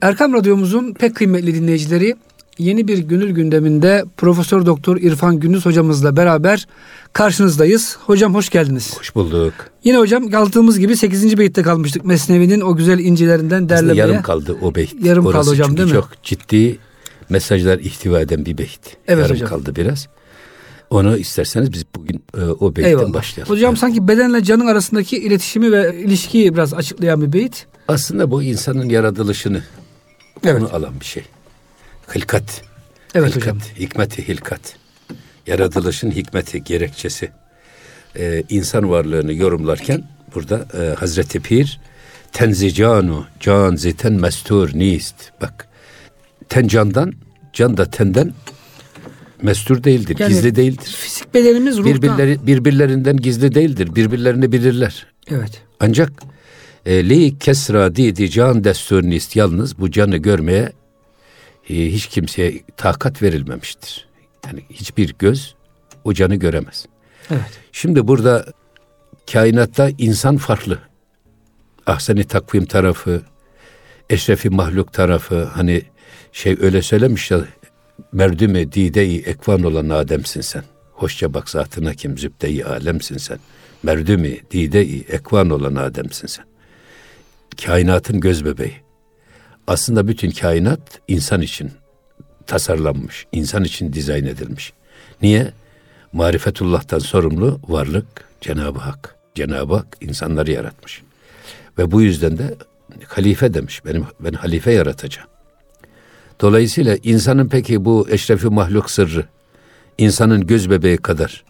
Erkam Radyomuzun pek kıymetli dinleyicileri yeni bir gönül gündeminde Profesör Doktor İrfan Gündüz hocamızla beraber karşınızdayız. Hocam hoş geldiniz. Hoş bulduk. Yine hocam kaldığımız gibi 8. beytte kalmıştık Mesnevi'nin o güzel incilerinden derlemeye. Aslında yarım kaldı o beyt. Yarım Orası kaldı hocam değil mi? Çok ciddi mesajlar ihtiva eden bir beyt. Evet yarım hocam. kaldı biraz. Onu isterseniz biz bugün e, o beytten Eyvallah. başlayalım. Hocam evet. sanki bedenle canın arasındaki iletişimi ve ilişkiyi biraz açıklayan bir beyt. Aslında bu insanın yaratılışını Evet. konu alan bir şey. Hilkat. Evet hilkat, hocam. Hikmeti hilkat. Yaratılışın hikmeti, gerekçesi. Ee, insan varlığını yorumlarken burada e, Hazreti Pir tenzicanu can ziten mestur nist. Bak ten candan, can da tenden mestur değildir, Yani gizli değildir. Fizik bedenimiz ruhtan. Birbirleri, birbirlerinden gizli değildir. Birbirlerini bilirler. Evet. Ancak li kesra didi can desturunist yalnız bu canı görmeye e, hiç kimseye takat verilmemiştir. Yani hiçbir göz o canı göremez. Evet. Şimdi burada kainatta insan farklı. Ahseni takvim tarafı, eşrefi mahluk tarafı hani şey öyle söylemiş ya merdüme dide-i ekvan olan Adem'sin sen. Hoşça bak zatına kim zübde-i alemsin sen. Merdümi dide-i ekvan olan Adem'sin sen. Kainatın göz bebeği. Aslında bütün kainat insan için tasarlanmış, insan için dizayn edilmiş. Niye? Marifetullah'tan sorumlu varlık Cenab-ı Hak. Cenab-ı Hak insanları yaratmış. Ve bu yüzden de halife demiş. Benim ben halife yaratacağım. Dolayısıyla insanın peki bu eşrefi mahluk sırrı, insanın göz bebeği kadar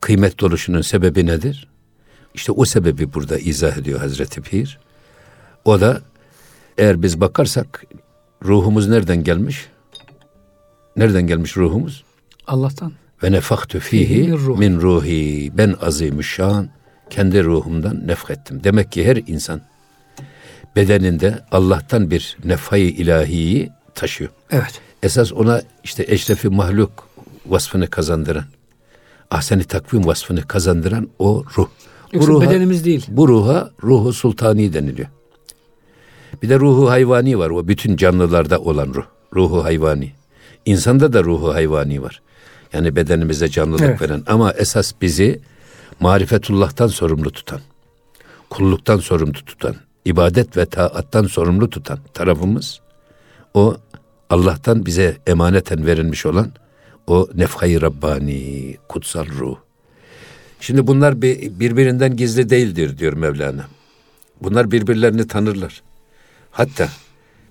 kıymet oluşunun sebebi nedir? İşte o sebebi burada izah ediyor Hazreti Pir. O da eğer biz bakarsak ruhumuz nereden gelmiş? Nereden gelmiş ruhumuz? Allah'tan. Ve nefaktu fihi min ruhi. Ben azimüşşan kendi ruhumdan nefkettim. Demek ki her insan bedeninde Allah'tan bir nefhayı ilahiyi taşıyor. Evet. Esas ona işte eşrefi mahluk vasfını kazandıran, ahseni takvim vasfını kazandıran o ruh. Yoksa bu ruha, bedenimiz değil. Bu ruha ruhu sultani deniliyor. Bir de ruhu hayvani var. O bütün canlılarda olan ruh. Ruhu hayvani. İnsanda da ruhu hayvani var. Yani bedenimize canlılık Evet. veren. Ama esas bizi marifetullah'tan sorumlu tutan, kulluktan sorumlu tutan, ibadet ve taattan sorumlu tutan tarafımız o Allah'tan bize emaneten verilmiş olan o nefhayı Rabbani, kutsal ruh. Şimdi bunlar bir- birbirinden gizli değildir diyor Mevlana. Bunlar birbirlerini tanırlar. Hatta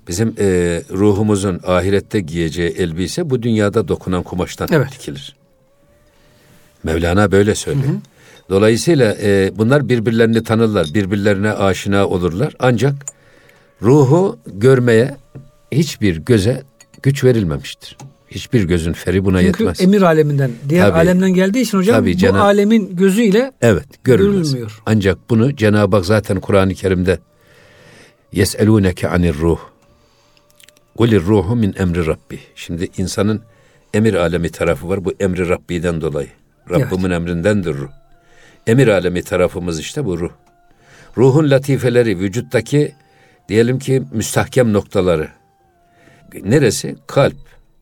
bizim e, ruhumuzun ahirette giyeceği elbise bu dünyada dokunan kumaştan Evet. dikilir. Mevlana böyle söylüyor. Dolayısıyla e, bunlar birbirlerini tanırlar, birbirlerine aşina olurlar. Ancak ruhu görmeye hiçbir göze güç verilmemiştir. Hiçbir gözün feri buna Çünkü yetmez. emir aleminden, diğer Tabii. alemden geldiği için hocam Tabii, bu Cenab- alemin gözüyle Evet, görülmez. Görülmüyor. Ancak bunu Cenab-ı Hak zaten Kur'an-ı Kerim'de yeselûneke anir ruh. Kulir ruhu min emri Rabbi. Şimdi insanın emir alemi tarafı var. Bu emri Rabbi'den dolayı. Rabbimin emrindendir ruh. Emir alemi tarafımız işte bu ruh. Ruhun latifeleri, vücuttaki diyelim ki müstahkem noktaları. Neresi? Kalp,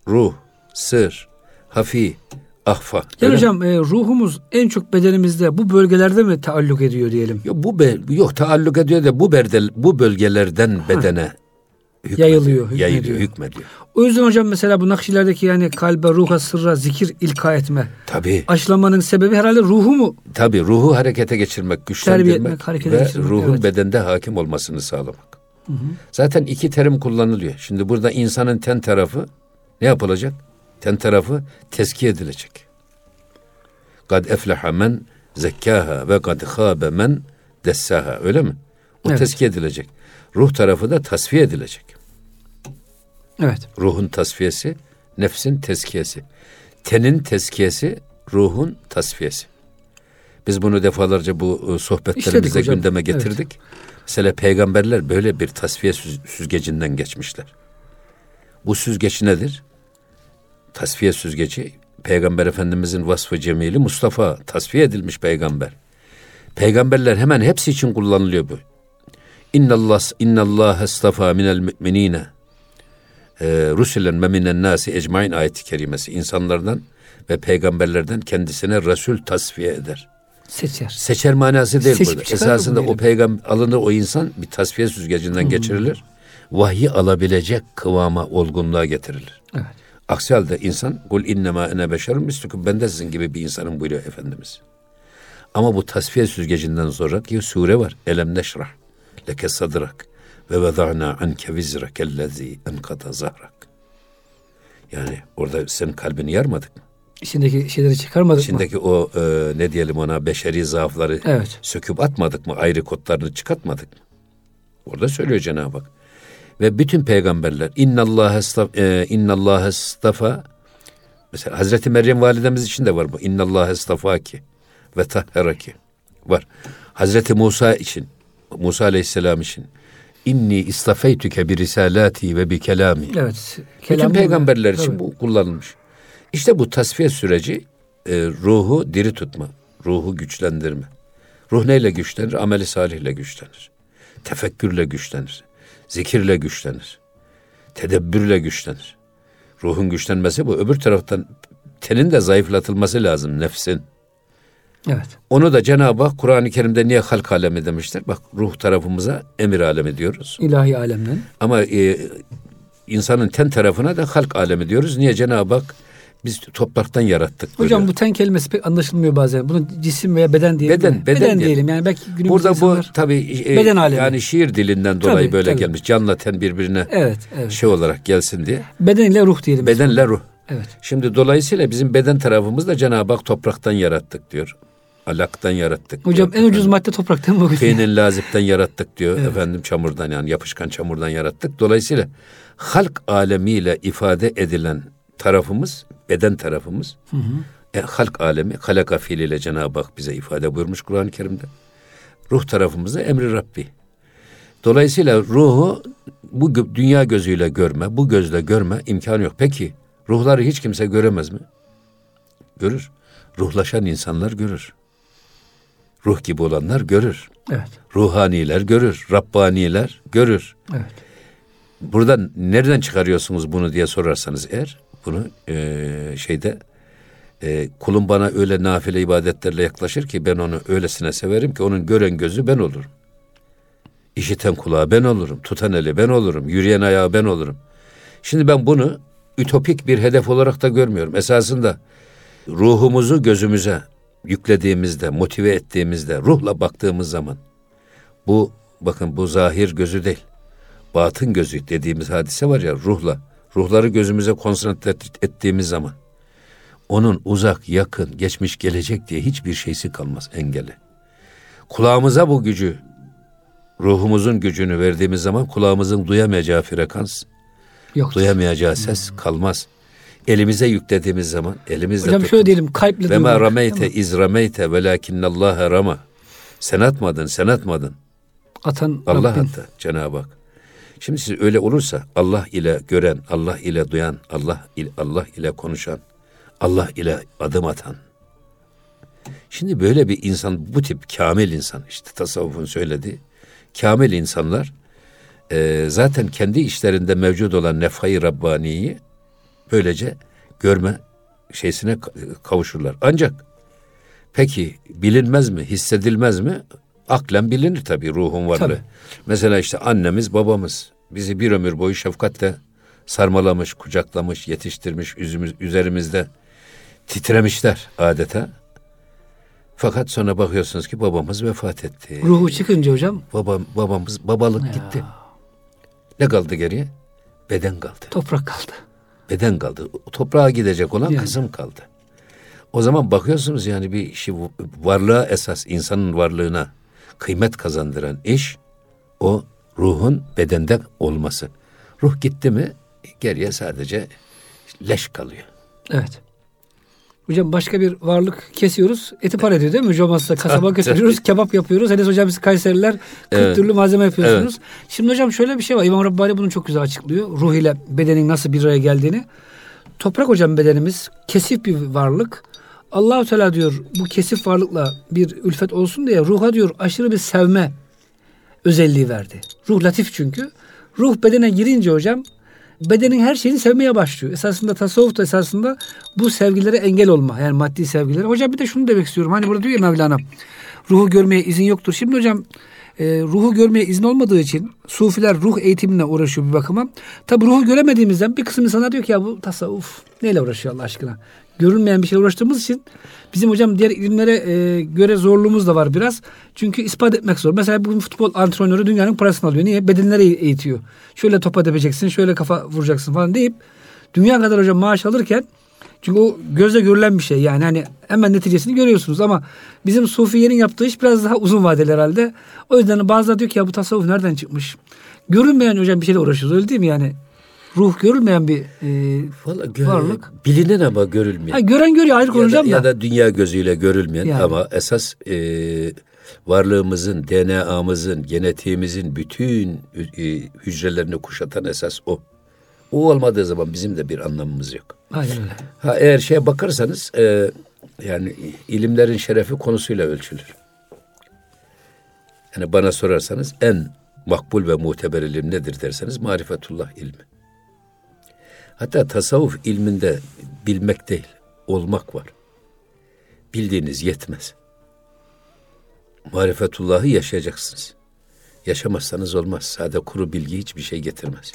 ruh, sır, hafi, ahfa. Yani hocam e, ruhumuz en çok bedenimizde bu bölgelerde mi taalluk ediyor diyelim? Yok bu be, yok taalluk ediyor da bu berde, bu bölgelerden bedene hükmediyor, Yayılıyor, hükmediyor. yayılıyor, hükmediyor. O yüzden hocam mesela bu nakşilerdeki yani kalbe, ruha, sırra, zikir ilka etme. Tabii, Aşılamanın sebebi herhalde ruhu mu? tabii ruhu harekete geçirmek, güçlendirmek etmek, harekete ve geçirmek, ruhun evet. bedende hakim olmasını sağlamak. Zaten iki terim kullanılıyor. Şimdi burada insanın ten tarafı ne yapılacak? Ten tarafı tezkiye edilecek. Kad efleha men zekkaha ve kad khâbe men dessaha. Öyle mi? O Evet. tezkiye edilecek. Ruh tarafı da tasfiye edilecek. Evet. Ruhun tasfiyesi, nefsin tezkiyesi. Tenin tezkiyesi, ruhun tasfiyesi. Biz bunu defalarca bu e, sohbetlerimizde İşledik hocam. gündeme getirdik. Mesela peygamberler böyle bir tasfiye süz- süzgecinden geçmişler. Bu süzgeç nedir? Tasfiye süzgeci Peygamber Efendimizin vasfı cemili Mustafa tasfiye edilmiş peygamber. Peygamberler hemen hepsi için kullanılıyor bu. İnnallah innallah estafa minel müminine e, Rusulen ve minen nasi ecmain ayeti kerimesi insanlardan ve peygamberlerden kendisine Resul tasfiye eder. Seçer. Seçer manası değil Seçip burada. Esasında o peygamber alınır o insan bir tasfiye süzgecinden geçirilir. Vahyi alabilecek kıvama, olgunluğa getirilir. Evet. Aksi halde insan kul innema ene beşerun mislukum ben de sizin gibi bir insanım buyuruyor Efendimiz. Ama bu tasfiye süzgecinden sonra ki sure var. Elem neşrah leke sadrak ve veda'na anke vizrakellezi enkata zahrak. Yani orada senin kalbini yarmadık mı? İçindeki şeyleri çıkarmadık mı? İçindeki o e, ne diyelim ona beşeri zaafları Evet. söküp atmadık mı? Ayrı kodlarını çıkartmadık mı? Orada söylüyor Cenab-ı Hak. Ve bütün peygamberler innallâhe estaf, e, innallâhe estafa mesela Hazreti Meryem validemiz için de var bu. İnnallâhe estafaki ve tahheraki var. Hazreti Musa için Musa aleyhisselam için inni istafeytüke bi risalati ve bi kelami. Evet. Bütün peygamberler için Tabii. bu kullanılmış. İşte bu tasfiye süreci e, ruhu diri tutma, ruhu güçlendirme. Ruh neyle güçlenir? Ameli salihle güçlenir. Tefekkürle güçlenir. Zikirle güçlenir. Tedebbürle güçlenir. Ruhun güçlenmesi bu. Öbür taraftan tenin de zayıflatılması lazım nefsin. Evet. Onu da Cenab-ı Hak Kur'an-ı Kerim'de niye halk alemi demiştir? Bak ruh tarafımıza emir alemi diyoruz. İlahi alemden. Ama e, insanın ten tarafına da halk alemi diyoruz. Niye Cenab-ı Hak biz topraktan yarattık. Hocam buyuruyor. bu ten kelimesi pek anlaşılmıyor bazen. Bunu cisim veya beden diyelim. Beden, mi? beden beden diyelim. Yani belki günümüzde Burada insanlar... bu tabii e, Beden alemi. yani şiir dilinden dolayı Tabii, böyle tabii. gelmiş. Canla ten birbirine Evet, evet. şey olarak gelsin diye. Beden ile ruh diyelim. biz. Bedenle ruh. Evet. Şimdi dolayısıyla bizim beden tarafımız da Cenab-ı Hak topraktan yarattık diyor. Alaktan yarattık Hocam diyor. en ucuz madde toprak değil mi bugün? Feynin lazipten yarattık diyor. Efendim çamurdan yani yapışkan çamurdan yarattık. Dolayısıyla halk alemiyle ifade edilen tarafımız, beden tarafımız, e, halk alemi, halaka fiiliyle Cenab-ı Hak bize ifade buyurmuş Kur'an-ı Kerim'de. Ruh tarafımızda emri Rabbi. Dolayısıyla ruhu bu dünya gözüyle görme, bu gözle görme imkanı yok. Peki ruhları hiç kimse göremez mi? Görür. Ruhlaşan insanlar görür. Ruh gibi olanlar görür. Evet. Ruhaniler görür, Rabbaniler görür. Evet. Buradan nereden çıkarıyorsunuz bunu diye sorarsanız eğer bunu eee, şeyde eee, kulum bana öyle nafile ibadetlerle yaklaşır ki ben onu öylesine severim ki onun gören gözü ben olurum. İşiten kulağı ben olurum, tutan eli ben olurum, yürüyen ayağı ben olurum. Şimdi ben bunu ütopik bir hedef olarak da görmüyorum. Esasında ruhumuzu gözümüze yüklediğimizde, motive ettiğimizde, ruhla baktığımız zaman bu bakın bu zahir gözü değil. Batın gözü dediğimiz hadise var ya ruhla. Ruhları gözümüze konsantre et- ettiğimiz zaman onun uzak, yakın, geçmiş, gelecek diye hiçbir şeysi kalmaz engeli. Kulağımıza bu gücü, ruhumuzun gücünü verdiğimiz zaman kulağımızın duyamayacağı frekans, Yok. duyamayacağı ses kalmaz. Elimize yüklediğimiz zaman elimizle Hocam tut- şöyle diyelim kalple ve ma rameyte iz rameyte velakinnallaha rama. Sen atmadın, sen atmadın. Atan Allah Rabbin. attı Cenab-ı Hak. Şimdi siz öyle olursa Allah ile gören, Allah ile duyan, Allah ile, Allah ile konuşan, Allah ile adım atan. Şimdi böyle bir insan, bu tip kamil insan, işte tasavvufun söylediği, kamil insanlar e, zaten kendi işlerinde mevcut olan nefhayı Rabbani'yi böylece görme şeysine ka- kavuşurlar. Ancak peki bilinmez mi, hissedilmez mi? Aklen bilinir tabii ruhun varlığı. Tabii. Mesela işte annemiz, babamız bizi bir ömür boyu şefkatle sarmalamış, kucaklamış, yetiştirmiş, üzümüz, üzerimizde titremişler adeta. Fakat sonra bakıyorsunuz ki babamız vefat etti. Ruhu çıkınca hocam Babam, babamız babalık gitti. Ne kaldı geriye? Beden kaldı. toprak kaldı. Beden kaldı. Toprağa gidecek olan Yani. kızım kaldı. O zaman bakıyorsunuz yani bir işi varlığa esas insanın varlığına kıymet kazandıran iş o ruhun bedende olması. Ruh gitti mi geriye sadece leş kalıyor. Evet. Hocam başka bir varlık kesiyoruz. Eti para ediyor değil mi? Hocam aslında kasaba götürüyoruz. kebap yapıyoruz. Hele hocam biz Kayseriler 40 Evet. türlü malzeme yapıyorsunuz. Şimdi hocam şöyle bir şey var. İmam Rabbani bunu çok güzel açıklıyor. Ruh ile bedenin nasıl bir araya geldiğini. Toprak hocam bedenimiz kesif bir varlık. Allahu Teala diyor bu kesif varlıkla bir ülfet olsun diye ruha diyor aşırı bir sevme özelliği verdi. Ruh latif çünkü. Ruh bedene girince hocam bedenin her şeyini sevmeye başlıyor. Esasında tasavvuf da esasında bu sevgilere engel olma. Yani maddi sevgilere. Hocam bir de şunu demek istiyorum. Hani burada diyor ya Mevlana ruhu görmeye izin yoktur. Şimdi hocam e, ruhu görmeye izin olmadığı için sufiler ruh eğitimine uğraşıyor bir bakıma. Tabi ruhu göremediğimizden bir kısım insanlar diyor ki ya bu tasavvuf neyle uğraşıyor Allah aşkına. Görünmeyen bir şey uğraştığımız için bizim hocam diğer ilimlere e, göre zorluğumuz da var biraz. Çünkü ispat etmek zor. Mesela bugün futbol antrenörü dünyanın parasını alıyor. Niye? Bedenleri eğitiyor. Şöyle topa tepeceksin, şöyle kafa vuracaksın falan deyip dünya kadar hocam maaş alırken çünkü o gözle görülen bir şey yani hani hemen neticesini görüyorsunuz ama bizim sufiyenin yaptığı iş biraz daha uzun vadeli herhalde. O yüzden bazıları diyor ki ya bu tasavvuf nereden çıkmış? Görünmeyen hocam bir şeyle uğraşıyoruz öyle değil mi yani? Ruh görülmeyen bir e, Vallahi gö- varlık. Bilinen ama görülmeyen. Ha, gören görüyor ayrı konuşacağım da. ya da dünya gözüyle görülmeyen Yani. ama esas e, varlığımızın, DNA'mızın, genetiğimizin bütün e, hücrelerini kuşatan esas o. O olmadığı zaman bizim de bir anlamımız yok. Aynen öyle. Ha eğer şeye bakarsanız e, yani ilimlerin şerefi konusuyla ölçülür. Yani bana sorarsanız en makbul ve muteber ilim nedir derseniz marifetullah ilmi. Hatta tasavvuf ilminde bilmek değil, olmak var. Bildiğiniz yetmez. Marifetullah'ı yaşayacaksınız. Yaşamazsanız olmaz. Sade kuru bilgi hiçbir şey getirmez.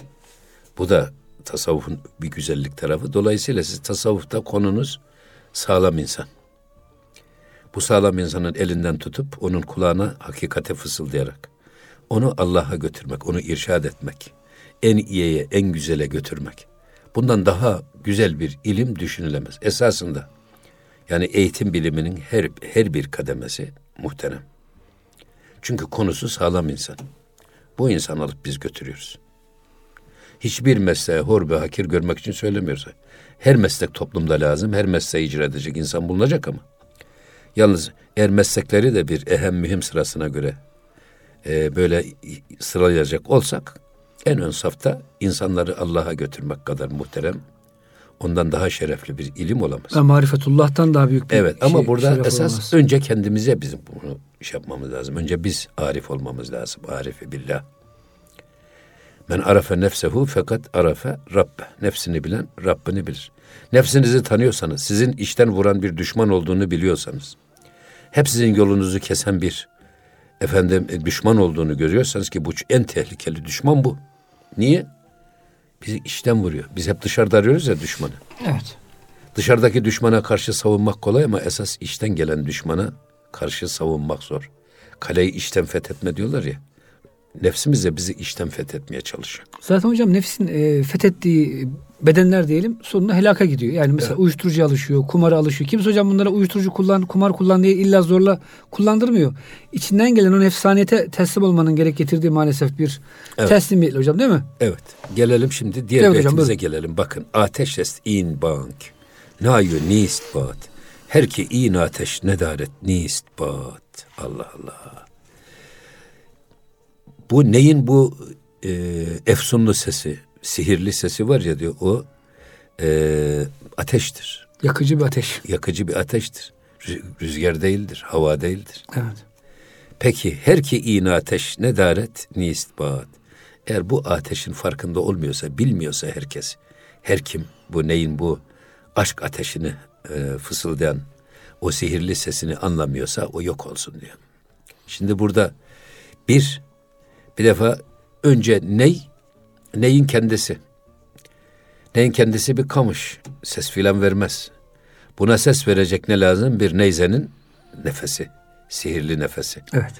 Bu da tasavvufun bir güzellik tarafı. Dolayısıyla siz tasavvufta konunuz sağlam insan. Bu sağlam insanın elinden tutup onun kulağına hakikate fısıldayarak onu Allah'a götürmek, onu irşad etmek, en iyiye, en güzele götürmek. Bundan daha güzel bir ilim düşünülemez. Esasında yani eğitim biliminin her her bir kademesi muhterem. Çünkü konusu sağlam insan. Bu insan alıp biz götürüyoruz. Hiçbir mesleğe hor ve hakir görmek için söylemiyoruz. Her meslek toplumda lazım, her mesleği icra edecek insan bulunacak ama. Yalnız eğer meslekleri de bir ehem mühim sırasına göre e, böyle sıralayacak olsak en ön safta insanları Allah'a götürmek kadar muhterem, ondan daha şerefli bir ilim olamaz. Ha, marifetullah'tan daha büyük bir Evet ama şey- burada şeref esas olamaz. önce kendimize bizim bunu iş yapmamız lazım. Önce biz arif olmamız lazım. Arifi billah. Men arafe nefsehu fakat arafe Rabbe. Nefsini bilen Rabbini bilir. Nefsinizi tanıyorsanız, sizin işten vuran bir düşman olduğunu biliyorsanız, hep sizin yolunuzu kesen bir efendim e, düşman olduğunu görüyorsanız ki bu en tehlikeli düşman bu. Niye? Bizi işten vuruyor. Biz hep dışarıda arıyoruz ya düşmanı. Evet. Dışarıdaki düşmana karşı savunmak kolay ama esas içten gelen düşmana karşı savunmak zor. Kaleyi içten fethetme diyorlar ya. Nefsimiz de bizi içten fethetmeye çalışıyor. Zaten hocam nefsin e, fethettiği bedenler diyelim sonunda helaka gidiyor. Yani mesela uyuşturucuya alışıyor, kumara alışıyor. Kimse hocam bunlara uyuşturucu kullan, kumar kullan diye illa zorla kullandırmıyor. İçinden gelen o nefsaniyete teslim olmanın gerek getirdiği maalesef bir Evet. teslimiyetle hocam değil mi? Evet. Gelelim şimdi diğer Evet hocam, buyurun. gelelim. Bakın. Ateş est in bank. Nayu nist bat. Her ki in ateş nedaret nist bat. Allah Allah. Bu neyin bu e, efsunlu sesi, sihirli sesi var ya diyor o e, ateştir. Yakıcı bir ateş. yakıcı bir ateştir. Rü- Rüzgar değildir, hava değildir. Evet. Peki her ki iğne ateş ne daret ni istbat. Eğer bu ateşin farkında olmuyorsa, bilmiyorsa herkes, her kim bu neyin bu aşk ateşini e, fısıldayan o sihirli sesini anlamıyorsa o yok olsun diyor. Şimdi burada bir, bir defa önce ney, neyin kendisi. Neyin kendisi bir kamış, ses filan vermez. Buna ses verecek ne lazım? Bir neyzenin nefesi, sihirli nefesi. Evet.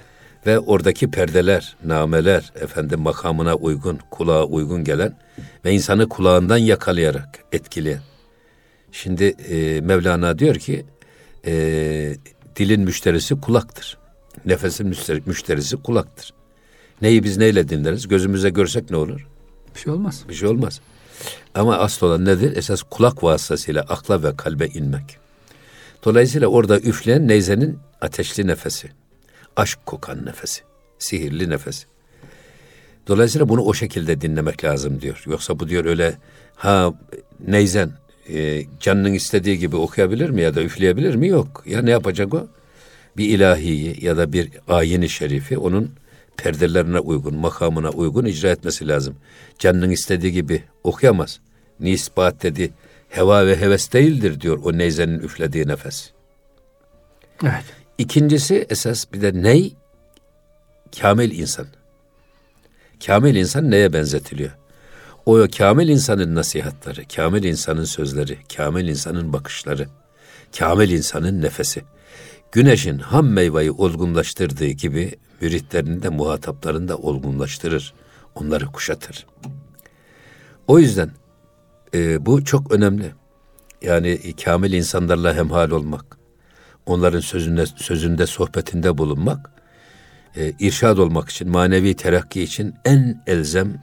Ve oradaki perdeler, nameler, efendim makamına uygun, kulağa uygun gelen ve insanı kulağından yakalayarak etkileyen. Şimdi e, Mevlana diyor ki, e, dilin müşterisi kulaktır. Nefesin müşteri- müşterisi kulaktır. Neyi biz neyle dinleriz? Gözümüze görsek ne olur? Bir şey olmaz. Bir şey olmaz. Ama asıl olan nedir? Esas kulak vasıtasıyla akla ve kalbe inmek. Dolayısıyla orada üfleyen neyzenin ateşli nefesi. Aşk kokan nefesi. Sihirli nefesi. Dolayısıyla bunu o şekilde dinlemek lazım diyor. Yoksa bu diyor öyle ha neyzen e, canının istediği gibi okuyabilir mi ya da üfleyebilir mi? Yok. Ya ne yapacak o? Bir ilahiyi ya da bir ayini şerifi onun perdelerine uygun, makamına uygun icra etmesi lazım. Canının istediği gibi okuyamaz. Nisbat dedi heva ve heves değildir diyor o neyzenin üflediği nefes. Evet. İkincisi esas bir de ney? Kamil insan. Kamil insan neye benzetiliyor? O kamil insanın nasihatları, kamil insanın sözleri, kamil insanın bakışları, kamil insanın nefesi. Güneşin ham meyveyi olgunlaştırdığı gibi müritlerini de muhataplarını da olgunlaştırır. Onları kuşatır. O yüzden e, bu çok önemli. Yani kamil insanlarla hemhal olmak, onların sözünde, sözünde sohbetinde bulunmak, e, irşad olmak için, manevi terakki için en elzem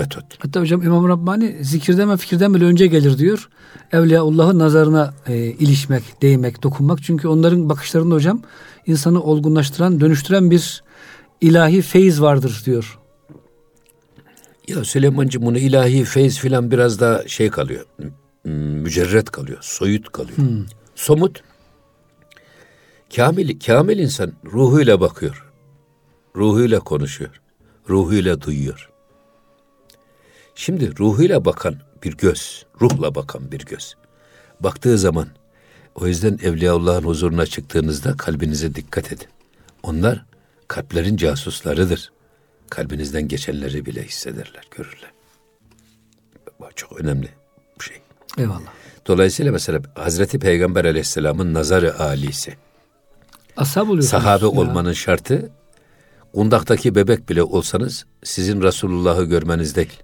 metot. Hatta hocam İmam Rabbani zikirden ve fikirden bile önce gelir diyor. Evliyaullah'ın nazarına e, ilişmek, değmek, dokunmak. Çünkü onların bakışlarında hocam insanı olgunlaştıran, dönüştüren bir ilahi feyiz vardır diyor. Ya Süleymancığım bunu ilahi feyiz filan biraz daha şey kalıyor. Mücerret kalıyor, soyut kalıyor. Hmm. Somut. Kamil, kamil insan ruhuyla bakıyor. Ruhuyla konuşuyor. Ruhuyla duyuyor. Şimdi ruhuyla bakan bir göz, ruhla bakan bir göz. Baktığı zaman o yüzden Evliyaullah'ın huzuruna çıktığınızda kalbinize dikkat edin. Onlar kalplerin casuslarıdır. Kalbinizden geçenleri bile hissederler, görürler. Bu çok önemli bir şey. Eyvallah. Dolayısıyla mesela Hazreti Peygamber Aleyhisselam'ın nazarı alisi. Ashab Sahabe ya. olmanın şartı kundaktaki bebek bile olsanız sizin Resulullah'ı görmeniz değil.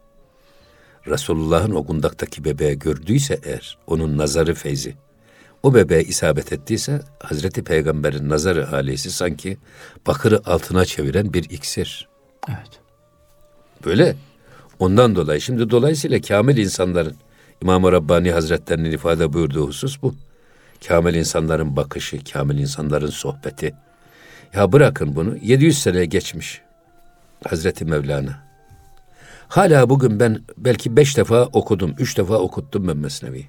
Resulullah'ın o kundaktaki bebeğe gördüyse eğer onun nazarı feyzi o bebeğe isabet ettiyse Hazreti Peygamber'in nazarı alisi sanki bakırı altına çeviren bir iksir. Evet. Böyle. Ondan dolayı şimdi dolayısıyla kamil insanların İmam-ı Rabbani Hazretlerinin ifade buyurduğu husus bu. Kamil insanların bakışı, kamil insanların sohbeti. Ya bırakın bunu 700 sene geçmiş Hazreti Mevlana. Hala bugün ben belki beş defa okudum, üç defa okuttum ben Mesnevi.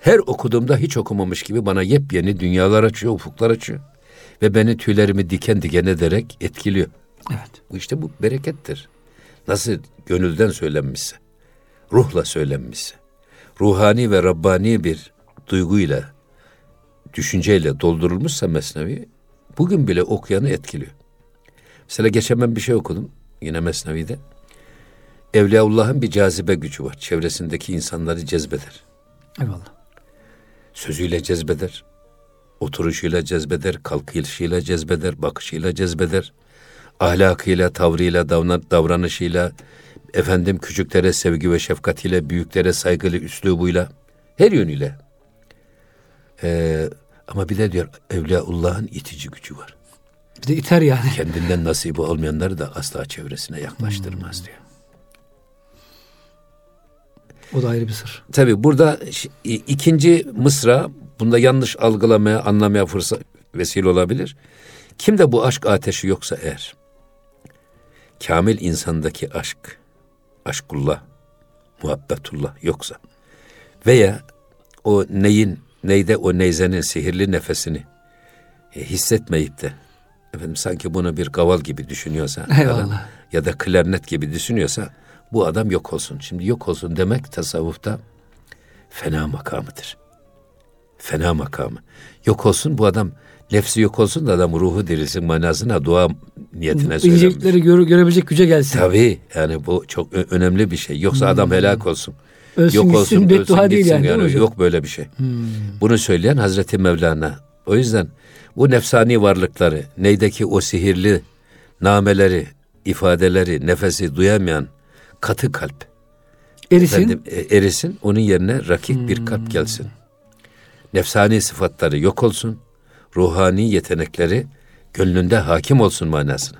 Her okuduğumda hiç okumamış gibi bana yepyeni dünyalar açıyor, ufuklar açıyor. Ve beni tüylerimi diken diken ederek etkiliyor. Evet. Bu işte bu berekettir. Nasıl gönülden söylenmişse, ruhla söylenmişse, ruhani ve Rabbani bir duyguyla, düşünceyle doldurulmuşsa Mesnevi, bugün bile okuyanı etkiliyor. Mesela geçen ben bir şey okudum, yine Mesnevi'de. Evliyaullah'ın bir cazibe gücü var. Çevresindeki insanları cezbeder. Eyvallah. Sözüyle cezbeder. Oturuşuyla cezbeder, kalkışıyla cezbeder, bakışıyla cezbeder. Ahlakıyla, tavrıyla, davranışıyla, efendim küçüklere sevgi ve şefkatiyle, büyüklere saygılı üslubuyla, her yönüyle. Ee, ama bir de diyor Evliyaullah'ın itici gücü var. Bir de iter yani. Kendinden nasibi olmayanları da asla çevresine yaklaştırmaz hmm. diyor. O da ayrı bir sır. Tabi burada ikinci mısra bunda yanlış algılamaya, anlamaya fırsat vesile olabilir. Kimde bu aşk ateşi yoksa eğer, kamil insandaki aşk, aşkullah, muhabbetullah yoksa veya o neyin, neyde o neyzenin sihirli nefesini e, hissetmeyip de efendim sanki bunu bir kaval gibi düşünüyorsa da, ya da klarnet gibi düşünüyorsa bu adam yok olsun. Şimdi yok olsun demek tasavvufta fena makamıdır. Fena makamı. Yok olsun bu adam nefsi yok olsun da adam ruhu dirilsin manasına dua niyetine söylenmiş. İncelikleri göre, görebilecek güce gelsin. Tabii yani bu çok önemli bir şey. Yoksa hmm. adam helak olsun. Ölsün yok gitsin, olsun, beddua ölsün değil yani. yani yok böyle bir şey. Hmm. Bunu söyleyen Hazreti Mevlana. O yüzden bu nefsani varlıkları, neydeki o sihirli nameleri, ifadeleri, nefesi duyamayan katı kalp. Erisin. Efendim, e, erisin. Onun yerine rakik hmm. bir kalp hmm. gelsin. Nefsani sıfatları yok olsun. Ruhani yetenekleri gönlünde hakim olsun manasına.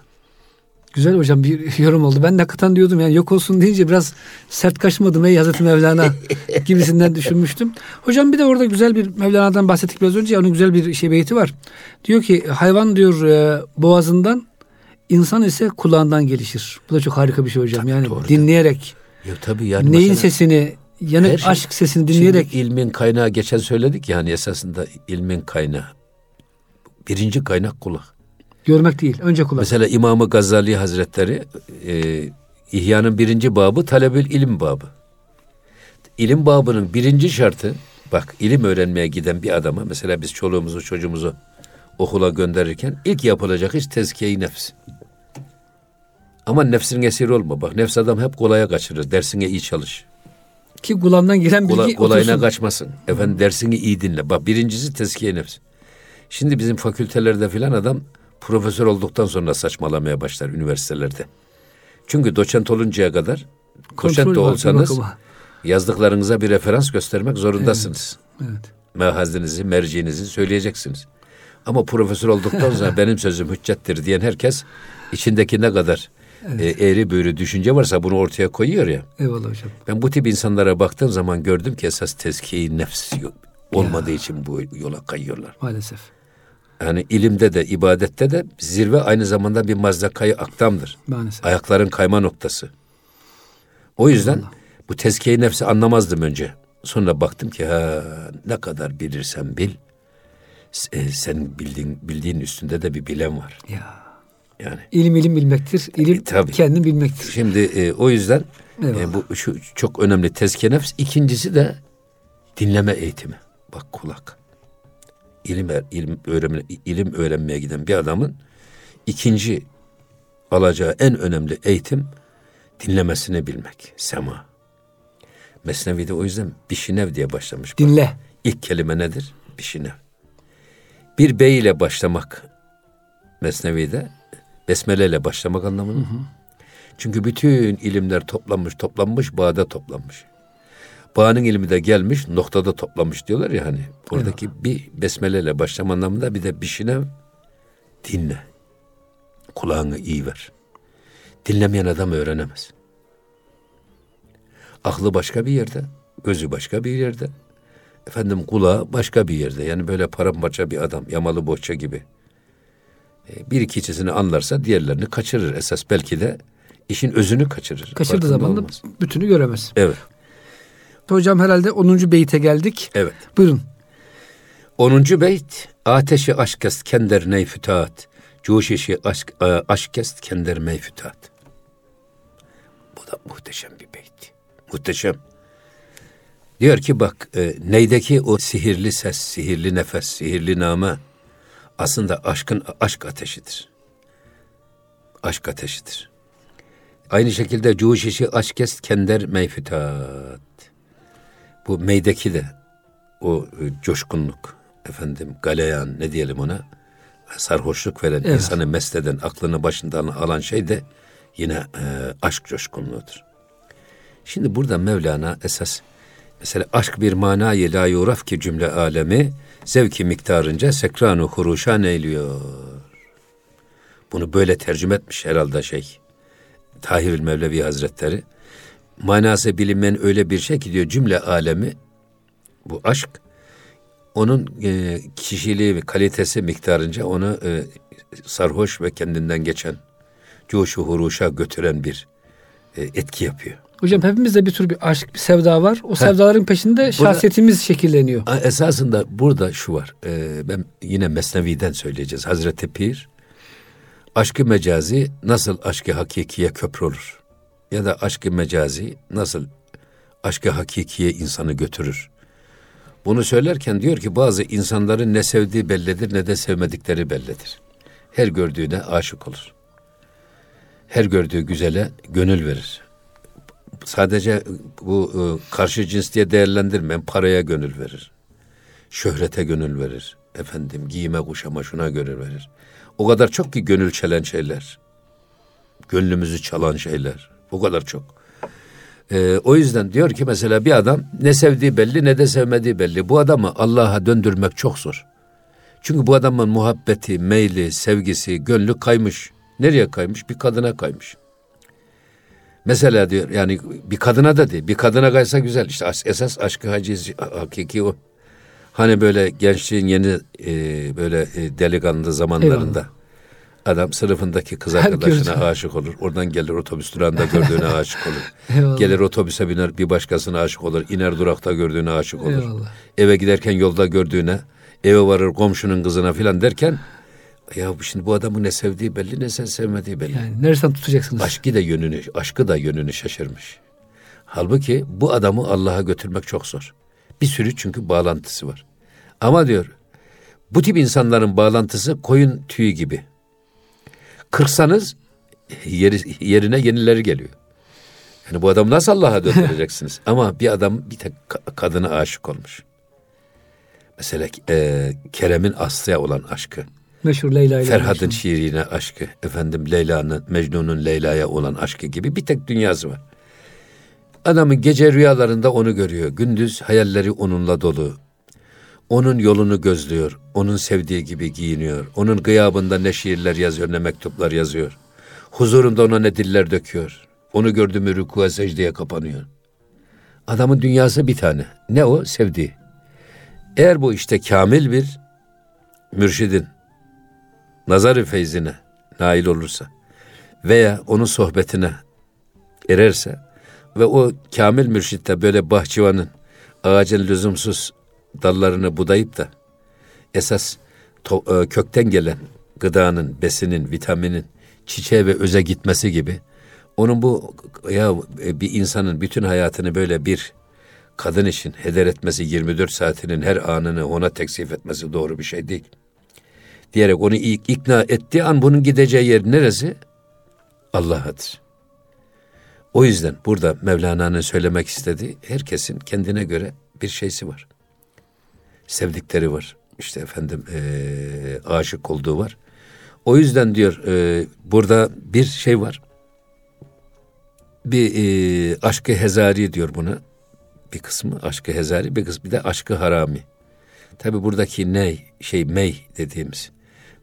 Güzel hocam bir yorum oldu. Ben hakikaten diyordum yani yok olsun deyince biraz sert kaçmadım ey Hazreti Mevlana gibisinden düşünmüştüm. Hocam bir de orada güzel bir Mevlana'dan bahsettik biraz önce. Onun güzel bir şey beyti var. Diyor ki hayvan diyor e, boğazından İnsan ise kulağından gelişir. Bu da çok harika bir şey hocam. Tabii, yani doğru. dinleyerek. Ya tabii yani neyin mesela, sesini yani şey, aşk sesini dinleyerek. Şimdi ilmin kaynağı geçen söyledik yani esasında ilmin kaynağı. Birinci kaynak kulak. Görmek değil, önce kulak. Mesela İmam-ı Gazali Hazretleri e, İhya'nın birinci babı talebül ilim babı. İlim babının birinci şartı, bak ilim öğrenmeye giden bir adama, mesela biz çoluğumuzu çocuğumuzu okula gönderirken ilk yapılacak iş tezkiye-i nefs. Ama nefsin esiri olma. Bak nefs adam hep kolaya kaçırır. Dersine iyi çalış. Ki kulağından giren bilgi Kola, kolayına otursun. kaçmasın. Efendim dersini iyi dinle. Bak birincisi tezkiye nefs. Şimdi bizim fakültelerde filan adam profesör olduktan sonra saçmalamaya başlar üniversitelerde. Çünkü doçent oluncaya kadar doçent Kontrol de var, bir olsanız yazdıklarınıza bir referans göstermek zorundasınız. Evet. Mehazinizi, merciğinizi söyleyeceksiniz. Ama profesör olduktan sonra benim sözüm hüccettir diyen herkes içindeki ne kadar e, eğri büğrü düşünce varsa bunu ortaya koyuyor ya. Eyvallah hocam. Ben bu tip insanlara baktığım zaman gördüm ki esas tezkiye nefs yo- olmadığı için bu yola kayıyorlar. Maalesef. Yani ilimde de ibadette de zirve aynı zamanda bir mazdakayı aktamdır. Maalesef. Ayakların kayma noktası. O yüzden bu tezkiye nefsi anlamazdım önce. Sonra baktım ki ha ne kadar bilirsen bil e, sen bildiğin bildiğin üstünde de bir bilen var. Ya. Yani İlim ilim bilmektir. İlim E, tabii. kendin bilmektir. Şimdi e, o yüzden e, bu şu çok önemli tezkiye nefs. İkincisi de dinleme eğitimi. Bak kulak. İlim er- ilim öğrenme, ilim öğrenmeye giden bir adamın ikinci alacağı en önemli eğitim dinlemesini bilmek. Sema. Mesnevi'de o yüzden bişinev diye başlamış. Bak, Dinle. İlk kelime nedir? Bişinev. Bir bey ile başlamak Mesnevi'de besmele ile başlamak anlamında. Çünkü bütün ilimler toplanmış, toplanmış, bağda toplanmış. Bağının ilmi de gelmiş, noktada toplanmış diyorlar ya hani. Oradaki bir besmele ile başlama anlamında bir de bişinev dinle. Kulağını iyi ver. Dinlemeyen adam öğrenemez. Aklı başka bir yerde, gözü başka bir yerde. Efendim kulağı başka bir yerde. Yani böyle paramparça bir adam, yamalı bohça gibi. E, Bir ikisini anlarsa diğerlerini kaçırır. Esas belki de işin özünü kaçırır. Kaçırdığı zaman da bütünü göremez. Evet, Hocam herhalde 10. beyte geldik. evet. Buyurun. 10. beyt Ateşi aşk est kender neyfütat Cuşişi aşk, e, aşk est kender meyfütat Bu da muhteşem bir beyt. Muhteşem. Diyor ki bak e, neydeki o sihirli ses, sihirli nefes, sihirli name aslında aşkın aşk ateşidir. Aşk ateşidir. Aynı şekilde cuşişi aşk est kender meyfütat. Bu meydeki de o e, coşkunluk, efendim galeyan ne diyelim ona, sarhoşluk veren, Evet. insanı mest eden, aklını başından alan şey de yine e, aşk coşkunluğudur. Şimdi burada Mevlana esas, mesela aşk bir manayı la yuraf ki cümle alemi, zevki miktarınca sekranu huruşan eyliyor. Bunu böyle tercüme etmiş herhalde şey, Tahirül Mevlevi Hazretleri. Manası bilinmeyen öyle bir şey ki diyor cümle alemi bu aşk onun e, kişiliği ve kalitesi miktarınca onu e, sarhoş ve kendinden geçen coşu huruşa götüren bir e, etki yapıyor. Hocam hepimizde bir tür bir aşk, bir sevda var. O sevdaların peşinde şahsiyetimiz şekilleniyor. Esasında burada şu var. e, ben yine Mesnevi'den söyleyeceğiz. Hazreti Pir aşkı mecazi nasıl aşkı hakikiye köprü olur? Ya da aşkı mecazi nasıl aşkı hakikiye insanı götürür? Bunu söylerken diyor ki bazı insanların ne sevdiği bellidir ne de sevmedikleri bellidir. Her gördüğüne aşık olur. Her gördüğü güzele gönül verir. Sadece bu e, karşı cins diye değerlendirmeyen paraya gönül verir. Şöhrete gönül verir. Efendim giyime kuşama şuna gönül verir. O kadar çok ki gönül çelen şeyler. Gönlümüzü çalan şeyler. O kadar çok. Ee, o yüzden diyor ki mesela bir adam ne sevdiği belli ne de sevmediği belli. Bu adamı Allah'a döndürmek çok zor. Çünkü bu adamın muhabbeti, meyli, sevgisi, gönlü kaymış. Nereye kaymış? Bir kadına kaymış. Mesela diyor yani bir kadına da değil. Bir kadına kaysa güzel. İşte as- esas aşkı haciz hakiki o. Hani böyle gençliğin yeni e, böyle e, delikanlı zamanlarında adam sınıfındaki kız arkadaşına aşık olur. Oradan gelir otobüs durağında gördüğüne aşık olur. Eyvallah. Gelir otobüse biner bir başkasına aşık olur. İner durakta gördüğüne aşık olur. Eyvallah. Eve giderken yolda gördüğüne, eve varır komşunun kızına filan derken Ya şimdi bu adamı ne sevdiği belli ne sen sevmediği belli. Yani nereden tutacaksınız? Aşkı da yönünü, aşkı da yönünü şaşırmış. Halbuki bu adamı Allah'a götürmek çok zor. Bir sürü çünkü bağlantısı var. Ama diyor bu tip insanların bağlantısı koyun tüyü gibi. Kırsanız yeri, yerine yenileri geliyor. Yani bu adamı nasıl Allah'a döndüreceksiniz? Ama bir adam bir tek kadına aşık olmuş. Mesela e, Kerem'in Aslı'ya olan aşkı. Meşhur Leyla ile. Ferhat'ın şiirine aşkı. Efendim Leyla'nın, Mecnun'un Leyla'ya olan aşkı gibi bir tek dünyası var. Adamın gece rüyalarında onu görüyor. Gündüz hayalleri onunla dolu. Onun yolunu gözlüyor. Onun sevdiği gibi giyiniyor. Onun gıyabında ne şiirler yazıyor ne mektuplar yazıyor. Huzurunda ona ne diller döküyor. Onu gördü mü rükuya secdeye kapanıyor. Adamın dünyası bir tane. Ne o? Sevdiği. Eğer bu işte kamil bir mürşidin nazarı feyzine nail olursa veya onun sohbetine ererse ve o kamil mürşitte böyle bahçıvanın ağacın lüzumsuz dallarını budayıp da esas to, e, kökten gelen gıdanın, besinin, vitaminin çiçeğe ve öze gitmesi gibi onun bu ya e, bir insanın bütün hayatını böyle bir kadın için heder etmesi 24 saatinin her anını ona teksif etmesi doğru bir şey değil. Diyerek onu ikna ettiği an bunun gideceği yer neresi? Allah'adır. O yüzden burada Mevlana'nın söylemek istediği herkesin kendine göre bir şeysi var. Sevdikleri var. İşte efendim e, aşık olduğu var. O yüzden diyor e, burada bir şey var. Bir e, aşkı hezari diyor buna. Bir kısmı aşkı hezari, bir kısmı bir de aşkı harami. Tabi buradaki ne şey mey dediğimiz.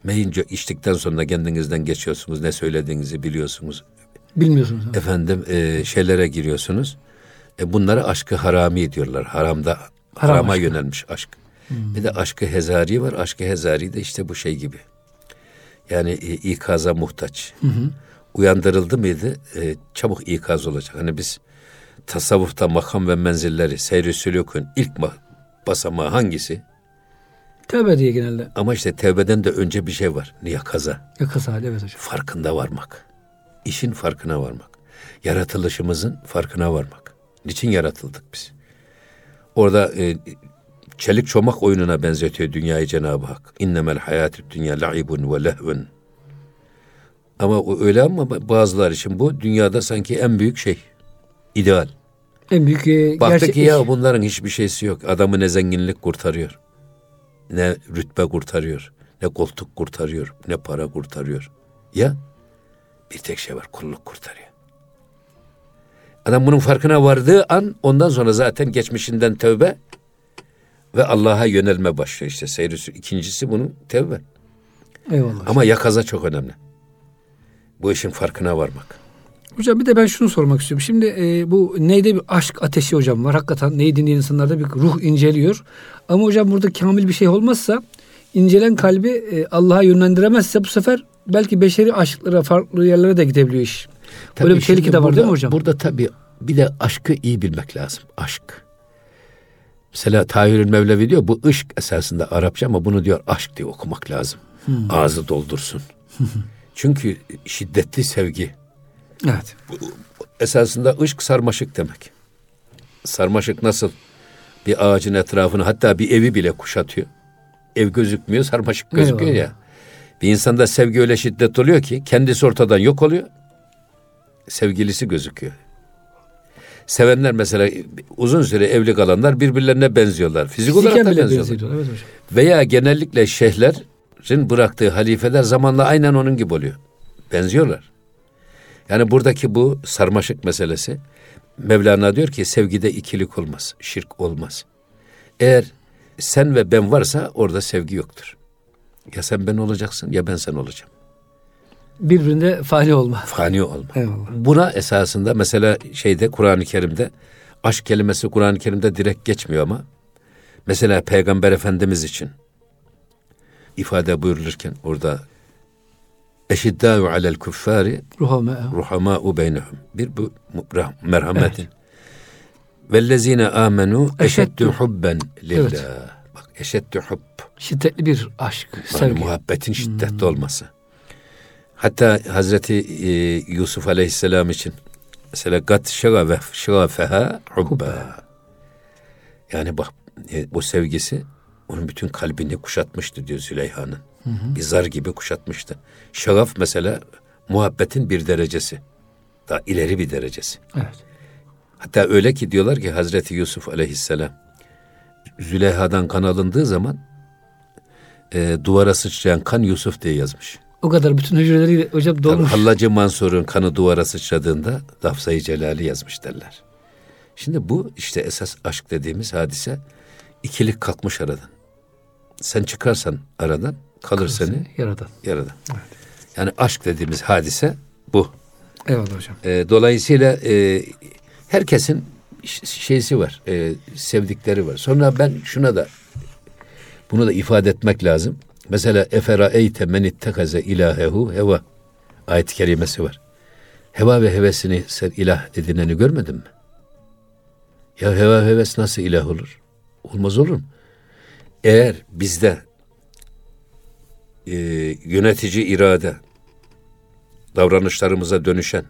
Meyince içtikten sonra kendinizden geçiyorsunuz. Ne söylediğinizi biliyorsunuz. Bilmiyorsunuz. Abi. Efendim e, şeylere giriyorsunuz. E, bunlara aşkı harami diyorlar. Haramda Haram harama aşkı. yönelmiş aşk. Hmm. Bir de aşkı hezari var. Aşkı hezari de işte bu şey gibi. Yani e, ikaza muhtaç. Hı hı. Uyandırıldı mıydı e, çabuk ikaz olacak. Hani biz tasavvufta makam ve menzilleri seyri sülükün ilk basamağı hangisi? Tevbe diye genelde. Ama işte tevbeden de önce bir şey var. Niyakaza. Yakaza evet hocam. Farkında varmak. İşin farkına varmak. Yaratılışımızın farkına varmak. Niçin yaratıldık biz? Orada e, çelik çomak oyununa benzetiyor dünyayı Cenab-ı Hak. İnnemel hayatü dünya la'ibun ve lehvun. Ama öyle ama bazılar için bu dünyada sanki en büyük şey. ideal. En büyük e, Baktık ki ya bunların hiçbir şeysi yok. Adamı ne zenginlik kurtarıyor. Ne rütbe kurtarıyor. Ne koltuk kurtarıyor. Ne para kurtarıyor. Ya bir tek şey var kulluk kurtarıyor. Adam bunun farkına vardığı an ondan sonra zaten geçmişinden tövbe ve Allah'a yönelme başlıyor işte seyri ikincisi bunun tevbe. Eyvallah. Ama yakaza çok önemli. Bu işin farkına varmak. Hocam bir de ben şunu sormak istiyorum. Şimdi e, bu neyde bir aşk ateşi hocam var. Hakikaten neyi dinleyen insanlarda bir ruh inceliyor. Ama hocam burada kamil bir şey olmazsa incelen kalbi e, Allah'a yönlendiremezse bu sefer belki beşeri aşklara farklı yerlere de gidebiliyor iş. Tabii Böyle bir tehlike de var burada, değil mi hocam? Burada tabii bir de aşkı iyi bilmek lazım. Aşk. Mesela Tahirül Mevlevi diyor bu ışk esasında Arapça ama bunu diyor aşk diye okumak lazım. Hmm. Ağzı doldursun. Çünkü şiddetli sevgi. Evet. Bu, esasında ışk sarmaşık demek. Sarmaşık nasıl bir ağacın etrafını hatta bir evi bile kuşatıyor. Ev gözükmüyor, sarmaşık gözüküyor Eyvallah. ya. Bir insanda sevgi öyle şiddet oluyor ki kendisi ortadan yok oluyor. Sevgilisi gözüküyor. Sevenler mesela uzun süre evli kalanlar birbirlerine benziyorlar. Fizik Fiziken olarak da benziyorlar. Evet hocam. Veya genellikle şeyhlerin bıraktığı halifeler zamanla aynen onun gibi oluyor. Benziyorlar. Yani buradaki bu sarmaşık meselesi Mevlana diyor ki sevgide ikilik olmaz, şirk olmaz. Eğer sen ve ben varsa orada sevgi yoktur. Ya sen ben olacaksın ya ben sen olacağım. Birbirinde fani olma. Fani olma. Eyvallah. Buna esasında mesela şeyde Kur'an-ı Kerim'de aşk kelimesi Kur'an-ı Kerim'de direkt geçmiyor ama mesela Peygamber Efendimiz için ifade buyurulurken orada eşiddâ'u alel kuffâri ruhamâ'u beynehum. Bir bu merhametin. Evet. Vellezine amenu eşeddu hubben lillah. Evet. Bak Eşeddü hubb. Şiddetli bir aşk, Yani sevgi. muhabbetin şiddetli olması. Hatta Hazreti e, Yusuf Aleyhisselam için mesela gat şagafe şagafeha hubba. Yani bak e, bu sevgisi onun bütün kalbini kuşatmıştı diyor Züleyha'nın. Bir zar gibi kuşatmıştı. Şagaf mesela muhabbetin bir derecesi. Daha ileri bir derecesi. Evet. Hatta öyle ki diyorlar ki Hazreti Yusuf aleyhisselam Züleyha'dan kan alındığı zaman e, duvara sıçrayan kan Yusuf diye yazmış. O kadar bütün hücreleri hocam Tabii dolmuş. Hallacı Mansur'un kanı duvara sıçradığında Lafzayı Celali yazmış derler. Şimdi bu işte esas aşk dediğimiz hadise ikilik kalkmış aradan. Sen çıkarsan aradan kalır seni Yaradan. yaradan. Yani aşk dediğimiz hadise bu. Eyvallah hocam. E, dolayısıyla e, herkesin şeysi var, e, sevdikleri var. Sonra ben şuna da bunu da ifade etmek lazım. Mesela efera eyte men ittekaze ilahehu heva ayet-i kerimesi var. Heva ve hevesini sen ilah edineni görmedin mi? Ya heva heves nasıl ilah olur? Olmaz olur mu? Eğer bizde e, yönetici irade davranışlarımıza dönüşen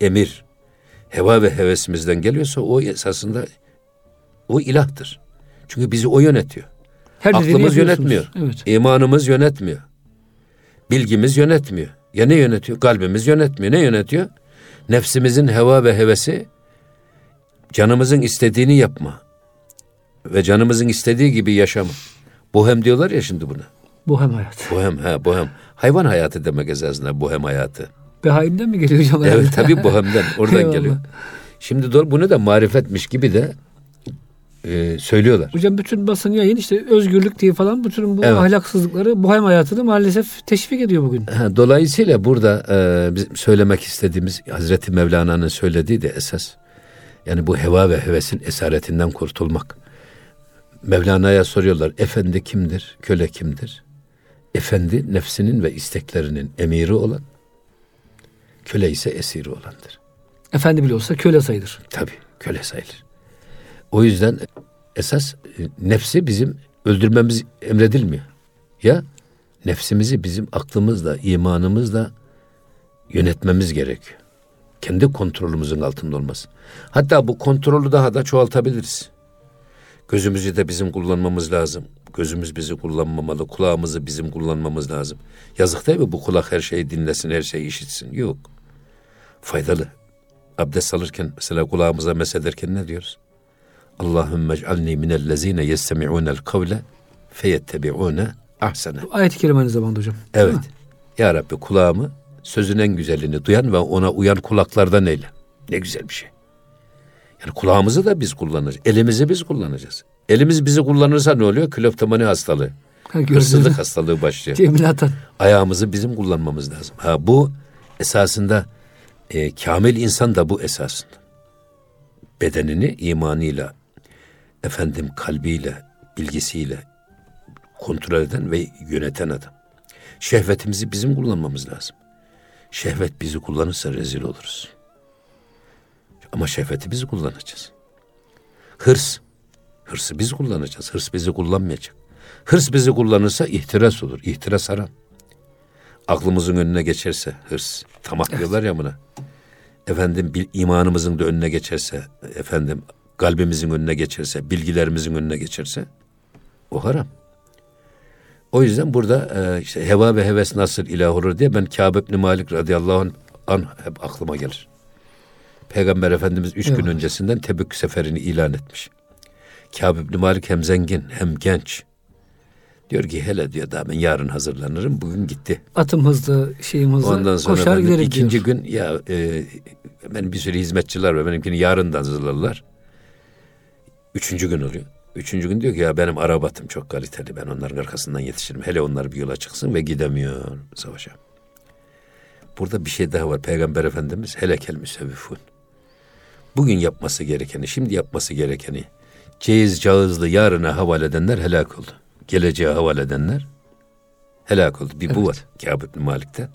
emir heva ve hevesimizden geliyorsa o esasında o ilahtır. Çünkü bizi o yönetiyor. Her Aklımız yönetmiyor. Evet. İmanımız yönetmiyor. Bilgimiz yönetmiyor. Ya ne yönetiyor? Kalbimiz yönetmiyor. Ne yönetiyor? Nefsimizin heva ve hevesi canımızın istediğini yapma ve canımızın istediği gibi yaşama. Bohem diyorlar ya şimdi buna. Bohem hayat. Bohem ha bohem. Hayvan hayatı demek esasında bohem hayatı. Behaimden mi geliyor hocam? Evet tabii bohemden oradan Eyvallah. geliyor. Şimdi doğru bunu da marifetmiş gibi de e, söylüyorlar. Hocam bütün basın yayın işte özgürlük diye falan bütün bu Evet. ahlaksızlıkları bohem hayatını maalesef teşvik ediyor bugün. Ha, dolayısıyla burada e, bizim söylemek istediğimiz Hazreti Mevlana'nın söylediği de esas. Yani bu heva ve hevesin esaretinden kurtulmak. Mevlana'ya soruyorlar efendi kimdir, köle kimdir? Efendi nefsinin ve isteklerinin emiri olan, köle ise esiri olandır. Efendi bile olsa köle sayılır. Tabii köle sayılır. O yüzden esas e, nefsi bizim öldürmemiz emredilmiyor. Ya nefsimizi bizim aklımızla, imanımızla yönetmemiz gerekiyor. Kendi kontrolümüzün altında olması. Hatta bu kontrolü daha da çoğaltabiliriz. Gözümüzü de bizim kullanmamız lazım. Gözümüz bizi kullanmamalı, kulağımızı bizim kullanmamız lazım. Yazık değil mi bu kulak her şeyi dinlesin, her şeyi işitsin? Yok. Faydalı. Abdest alırken mesela kulağımıza mesederken ne diyoruz? Allahümme ec'alni minellezine yestemi'unel kavle feyettebi'une ahsene. Ayet-i kerime aynı zamanda hocam. Evet. Ya Rabbi kulağımı sözün en güzelini duyan ve ona uyan kulaklardan eyle. Ne güzel bir şey. Yani kulağımızı da biz kullanacağız. Elimizi biz kullanacağız. Elimiz bizi kullanırsa ne oluyor? Kleptomani hastalığı. Ha, Hırsızlık hastalığı başlıyor. Cemil Atan. Ayağımızı bizim kullanmamız lazım. Ha bu esasında e, kamil insan da bu esasında. Bedenini imanıyla, efendim kalbiyle, bilgisiyle kontrol eden ve yöneten adam. Şehvetimizi bizim kullanmamız lazım. Şehvet bizi kullanırsa rezil oluruz. Ama şehveti biz kullanacağız. Hırs, hırsı biz kullanacağız. Hırs bizi kullanmayacak. Hırs bizi kullanırsa ihtiras olur. İhtiras haram. Aklımızın önüne geçerse hırs. Tamah diyorlar ya buna. Efendim bil, imanımızın da önüne geçerse, efendim kalbimizin önüne geçerse, bilgilerimizin önüne geçerse o haram. O yüzden burada e, işte heva ve heves nasıl ilah olur diye ben Kâb ibn Malik radıyallahu anh, an hep aklıma gelir. Peygamber Efendimiz üç gün öncesinden Tebük seferini ilan etmiş. Kâb ibn Malik hem zengin hem genç. Diyor ki hele diyor daha ben yarın hazırlanırım. Bugün gitti. Atım hızlı, şeyim hızlı. Ondan sonra koşar giderim ikinci diyor. gün ya e, benim bir sürü hizmetçiler var. Benimkini yarından hazırlarlar. Üçüncü gün oluyor. Üçüncü gün diyor ki ya benim arabatım çok kaliteli. Ben onların arkasından yetişirim. Hele onlar bir yola çıksın ve gidemiyor savaşa. Burada bir şey daha var. Peygamber Efendimiz helekel müsevvifun. Bugün yapması gerekeni, şimdi yapması gerekeni ceyiz cağızlı yarına havale edenler helak oldu. Geleceğe havale edenler helak oldu. Bir bu Evet. var Kâb ibn Malik'te.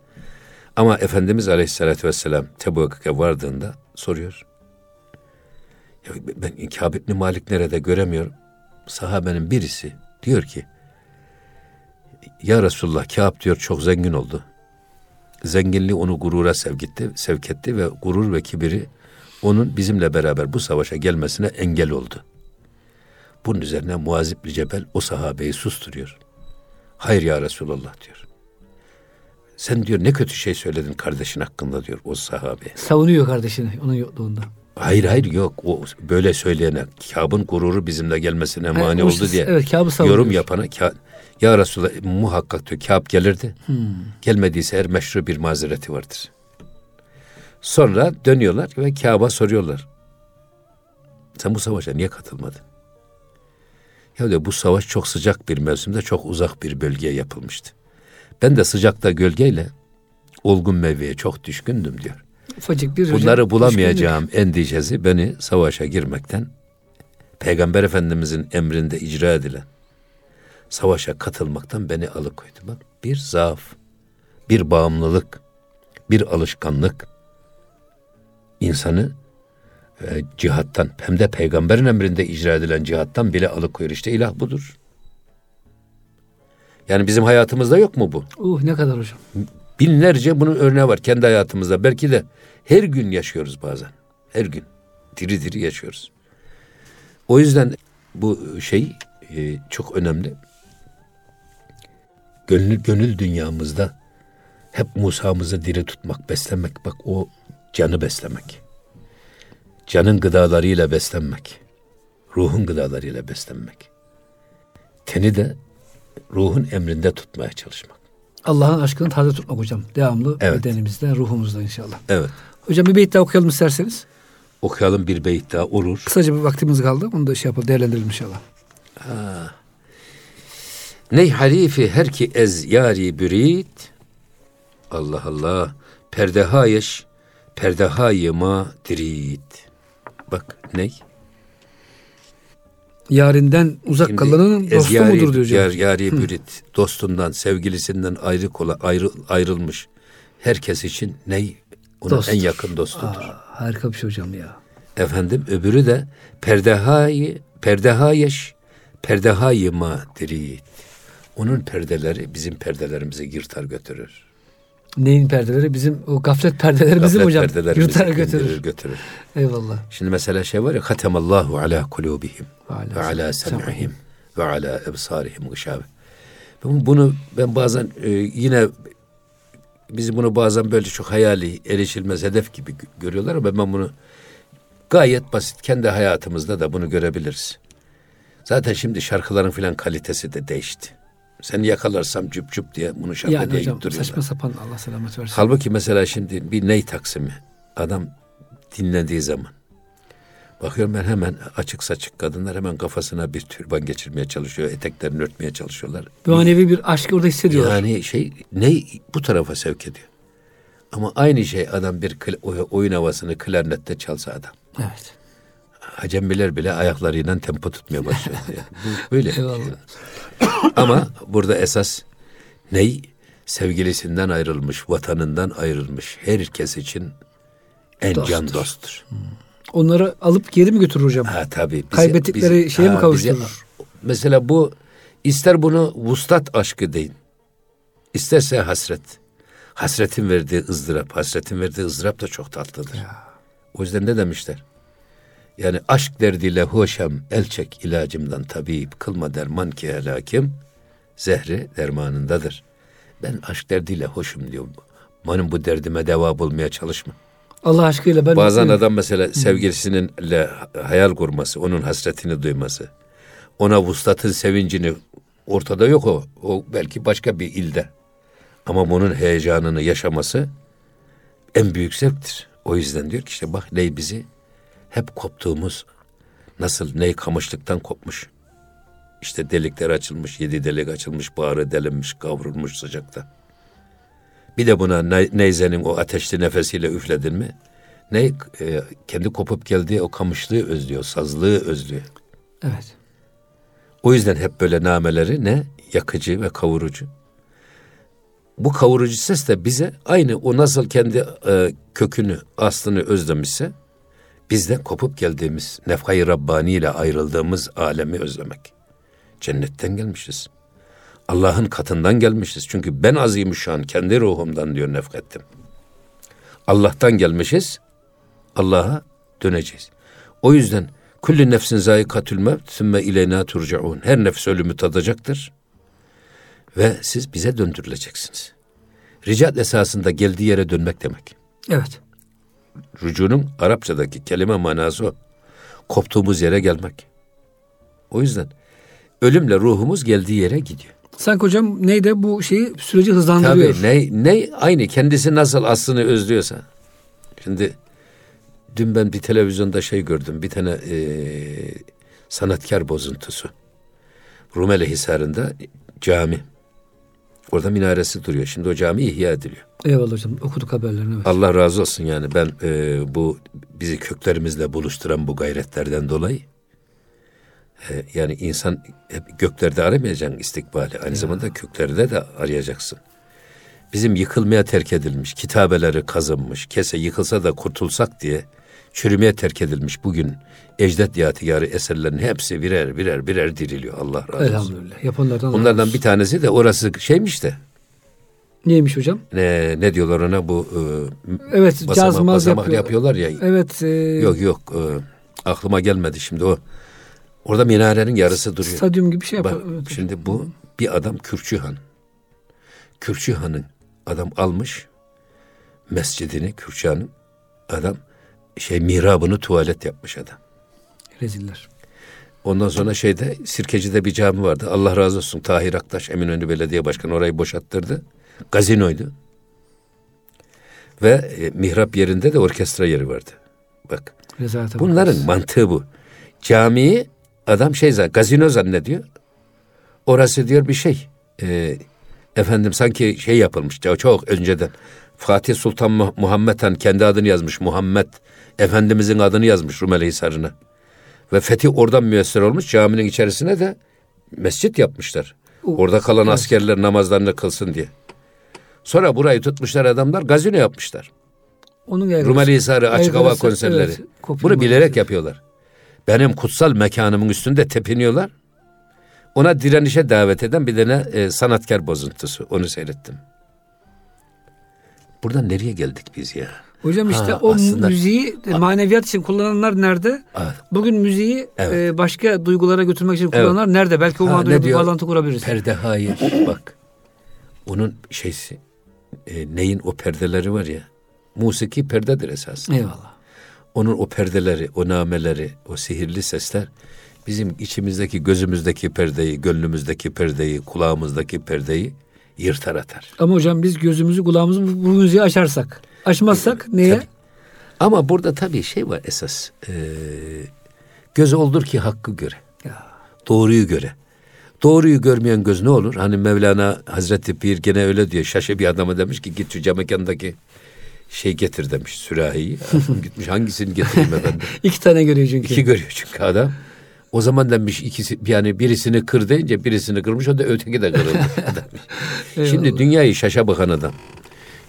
Ama Efendimiz Aleyhisselatü Vesselam Tebuk'a vardığında soruyor. Ya ben Kâb ibn Malik nerede göremiyorum. Sahabenin birisi Diyor ki Ya Resulullah Kâb diyor çok zengin oldu. Zenginliği onu gurura sevk etti, sevk etti ve gurur ve kibiri onun bizimle beraber bu savaşa gelmesine engel oldu. Bunun üzerine Muazib bin Cebel o sahabeyi susturuyor. Hayır ya Resulallah diyor. Sen diyor ne kötü şey söyledin kardeşin hakkında diyor o sahabe. Savunuyor kardeşini onun yokluğunda. Hayır hayır yok. O böyle söyleyene Kâb'ın gururu bizimle gelmesine mani Yani o oldu diye. Evet Kâb'ı savunuyor. yorum yapana Kâb, ya Resulallah muhakkak diyor Kâb gelirdi. Hmm. Gelmediyse eğer meşru bir mazereti vardır. Sonra dönüyorlar ve Kâb'a soruyorlar. Sen bu savaşa niye katılmadın? Ya diyor bu savaş çok sıcak bir mevsimde çok uzak bir bölgeye yapılmıştı. Ben de sıcakta gölgeyle olgun meyveye çok düşkündüm diyor. Ufacık bir Bunları bulamayacağım endişesi beni savaşa girmekten Peygamber Efendimizin emrinde icra edilen savaşa katılmaktan beni alıkoydu. Bak bir zaaf, bir bağımlılık, bir alışkanlık insanı e, cihattan hem de peygamberin emrinde icra edilen cihattan bile alıkoyur. İşte ilah budur. Yani bizim hayatımızda yok mu bu? Uh ne kadar hocam. Binlerce bunun örneği var kendi hayatımızda. Belki de her gün yaşıyoruz bazen. Her gün. Diri diri yaşıyoruz. O yüzden bu şey e, çok önemli. Gönül, gönül dünyamızda hep Musa'mızı diri tutmak, beslemek. Bak o canı beslemek. Canın gıdalarıyla beslenmek. Ruhun gıdalarıyla beslenmek. Teni de ruhun emrinde tutmaya çalışmak. Allah'ın aşkını taze tutmak hocam. Devamlı Evet. bedenimizde, ruhumuzda inşallah. Evet. Hocam bir beyit daha okuyalım isterseniz. Okuyalım bir beyt daha olur. Kısaca bir vaktimiz kaldı. Onu da şey yapalım, değerlendirelim inşallah. Ney harifi her ki ez yari bürit. Allah Allah. Perdehayeş, perdehayıma dirit. Bak ney? Yarinden uzak Şimdi kalanın dostu yari- mudur diyor. Yar, yari bürit. Dostundan, sevgilisinden ayrı kola, ayrı, ayrılmış. Herkes için ney? Onun Dosttur. en yakın dostudur. Aa, harika bir şey hocam ya. Efendim öbürü de perdehayı, perdehayeş, perdehayıma dirit. Onun perdeleri bizim perdelerimizi yırtar götürür. Neyin perdeleri? Bizim o gaflet perdeleri bizim hocam. indirir, götürür. götürür. Eyvallah. Şimdi mesela şey var ya Katemallahu ala kulubihim Ve ala sem'ihim. ve ala ebsarihim gışabe. Ben Bunu ben bazen e, yine biz bunu bazen böyle çok hayali erişilmez hedef gibi gö- görüyorlar ama ben bunu gayet basit kendi hayatımızda da bunu görebiliriz. Zaten şimdi şarkıların filan kalitesi de değişti. Seni yakalarsam cüp cüp diye bunu şarkı Yani diye hocam saçma sapan Allah selamet versin. Halbuki mesela şimdi bir ney taksimi adam dinlediği zaman bakıyorum ben hemen açık saçık kadınlar hemen kafasına bir türban geçirmeye çalışıyor. Eteklerini örtmeye çalışıyorlar. Bir manevi bir aşkı orada hissediyorlar. Yani şey ney bu tarafa sevk ediyor. Ama aynı şey adam bir oyun havasını klarnette çalsa adam. Evet. Hacembiler bile ayaklarıyla tempo tutmaya başlıyor. Böyle. Eyvallah. Ama burada esas ney? Sevgilisinden ayrılmış, vatanından ayrılmış herkes için en can Dosttur. dosttur. Onları alıp geri mi götürür hocam? Ha tabii. bizi- Kaybettikleri bizi- şeye mi ha, kavuşturur? bizi- mesela bu ister bunu vuslat aşkı deyin. İsterse hasret. Hasretin verdiği ızdırap. Hasretin verdiği ızdırap da çok tatlıdır. O yüzden ne demişler? Yani aşk derdiyle hoşem el çek ilacımdan tabip kılma derman ki helakim zehri dermanındadır. Ben aşk derdiyle hoşum diyor. Benim bu derdime deva bulmaya çalışma. Allah aşkıyla ben Bazen mutluyum. adam mesela sevgilisininle hayal kurması, onun hasretini duyması, ona vuslatın sevincini ortada yok o. O belki başka bir ilde. Ama onun heyecanını yaşaması en büyük zevktir. O yüzden diyor ki işte bak ney bizi hep koptuğumuz nasıl ney kamışlıktan kopmuş. İşte delikler açılmış, yedi delik açılmış, bağrı delinmiş, kavrulmuş sıcakta. Bir de buna ne- neyzenin o ateşli nefesiyle üfledin mi? Ne e, kendi kopup geldiği o kamışlığı özlüyor, sazlığı özlüyor. Evet. O yüzden hep böyle nameleri ne? Yakıcı ve kavurucu. Bu kavurucu ses de bize aynı o nasıl kendi e, kökünü, aslını özlemişse biz de kopup geldiğimiz nefhayı Rabbani ile ayrıldığımız alemi özlemek. Cennetten gelmişiz. Allah'ın katından gelmişiz. Çünkü ben azim şu an kendi ruhumdan diyor nefkettim. Allah'tan gelmişiz. Allah'a döneceğiz. O yüzden kulli nefsin zayikatül mevt sümme ileyna turcaun. Her nefs ölümü tadacaktır. Ve siz bize döndürüleceksiniz. Ricat esasında geldiği yere dönmek demek. Evet. Rücunun Arapçadaki kelime manası o. Koptuğumuz yere gelmek. O yüzden ölümle ruhumuz geldiği yere gidiyor. Sanki hocam neydi bu şeyi süreci hızlandırıyor. Tabii ne, ne aynı kendisi nasıl aslını özlüyorsa. Şimdi dün ben bir televizyonda şey gördüm. Bir tane e, sanatkar bozuntusu. Rumeli Hisarı'nda cami. Orada minaresi duruyor. Şimdi o cami ihya ediliyor. Eyvallah hocam okuduk haberlerini. Evet. Allah razı olsun yani ben e, bu bizi köklerimizle buluşturan bu gayretlerden dolayı e, yani insan hep göklerde aramayacaksın istikbali. Aynı ya. zamanda köklerde de arayacaksın. Bizim yıkılmaya terk edilmiş, kitabeleri kazınmış, kese yıkılsa da kurtulsak diye çürümeye terk edilmiş bugün ecdat yadigarı eserlerin hepsi birer birer birer diriliyor. Allah razı olsun. Elhamdülillah. Yapanlardan Bunlardan bir tanesi de orası şeymiş de Neymiş hocam? Ne, ne diyorlar ona bu e, Evet basama, cazmaz basamak yapıyor. yapıyorlar ya. Evet. E, yok yok e, aklıma gelmedi şimdi o. Orada minarenin yarısı duruyor. Stadyum gibi şey yapıyor. Evet. şimdi bu bir adam Kürçü Han. Kürçü Han'ın adam almış mescidini Kürçü Han'ın adam şey mihrabını tuvalet yapmış adam. Reziller. Ondan sonra şeyde Sirkeci'de bir cami vardı. Allah razı olsun Tahir Aktaş Eminönü Belediye Başkanı orayı boşalttırdı. Gazinoydu. Ve e, mihrap yerinde de orkestra yeri vardı. Bak. Rezalete Bunların bakarız. mantığı bu. Camiyi adam şey zannediyor, gazino zannediyor. Orası diyor bir şey. E, efendim sanki şey yapılmış çok önceden. Fatih Sultan Muhammed Han kendi adını yazmış. Muhammed Efendimizin adını yazmış Rumeli Hisarı'na. Ve Fethi oradan müyesser olmuş. Caminin içerisine de mescit yapmışlar. Orada kalan evet. askerler namazlarını kılsın diye. Sonra burayı tutmuşlar adamlar gazino yapmışlar. Onun. Rumeli Hisarı açık hava konserleri. evet, Bunu bilerek yapıyorlar. Benim kutsal mekanımın üstünde tepiniyorlar. Ona direnişe davet eden bir tane e, sanatkar bozuntusu. Onu seyrettim. Buradan nereye geldik biz ya? Hocam işte Ha, o aslında- müziği maneviyat için kullananlar nerede? Evet. Bugün müziği Evet. e, başka duygulara götürmek için Evet. kullananlar nerede? Belki o Ha, bir bağlantı kurabiliriz. Perde hayır. Bak. Onun şeysi e, neyin o perdeleri var ya. Musiki perdedir esas. Eyvallah. Onun o perdeleri, o nameleri, o sihirli sesler bizim içimizdeki, gözümüzdeki perdeyi, gönlümüzdeki perdeyi, kulağımızdaki perdeyi yırtar atar. Ama hocam biz gözümüzü kulağımızı bu müziği açarsak. Açmazsak neye? Tabii. Ama burada tabii şey var esas. E, göz oldur ki hakkı göre. Ya. Doğruyu göre. Doğruyu görmeyen göz ne olur? Hani Mevlana Hazreti Pir gene öyle diyor. Şaşı bir adama demiş ki git şu cam mekandaki şey getir demiş sürahiyi. Gitmiş hangisini getireyim efendim? İki tane görüyor çünkü. İki görüyor çünkü adam. O zaman demiş ikisi yani birisini kır deyince birisini kırmış o da öteki de kırılmış. Adam. Şimdi dünyayı şaşa bakan adam.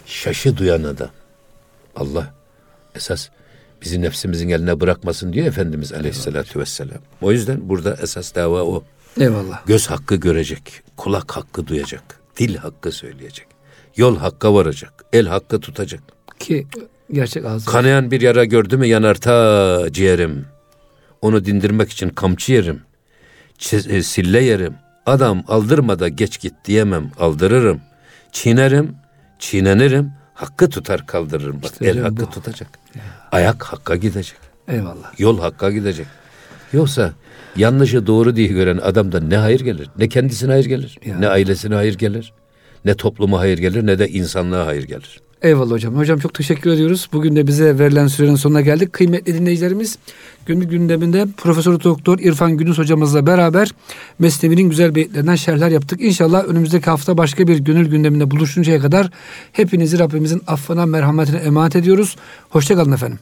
Şaşı duyan adam. Allah esas bizi nefsimizin eline bırakmasın diyor Efendimiz Aleyhisselatü Vesselam. O yüzden burada esas dava o. Eyvallah. Göz hakkı görecek, kulak hakkı duyacak, dil hakkı söyleyecek, yol hakka varacak, el hakkı tutacak. Ki gerçek ağzı. Kanayan bir yara gördü mü yanar ta ciğerim. Onu dindirmek için kamçı yerim. Çi- e, sille yerim. Adam aldırma da geç git diyemem. Aldırırım. Çiğnerim. Çiğnenirim. Hakkı tutar kaldırırım. Bak İşte el hakkı bu. tutacak. Ayak hakka gidecek. Eyvallah. Yol hakka gidecek. Yoksa yanlışı doğru diye gören adamdan ne hayır gelir? Ne kendisine hayır gelir? Ya. Ne ailesine hayır gelir? Ne topluma hayır gelir ne de insanlığa hayır gelir. Eyvallah hocam. Hocam çok teşekkür ediyoruz. Bugün de bize verilen sürenin sonuna geldik. Kıymetli dinleyicilerimiz günlük gündeminde Profesör Doktor İrfan Gündüz hocamızla beraber Mesnevi'nin güzel beyitlerinden şerhler yaptık. İnşallah önümüzdeki hafta başka bir gönül gündeminde buluşuncaya kadar hepinizi Rabbimizin affına merhametine emanet ediyoruz. Hoşçakalın efendim.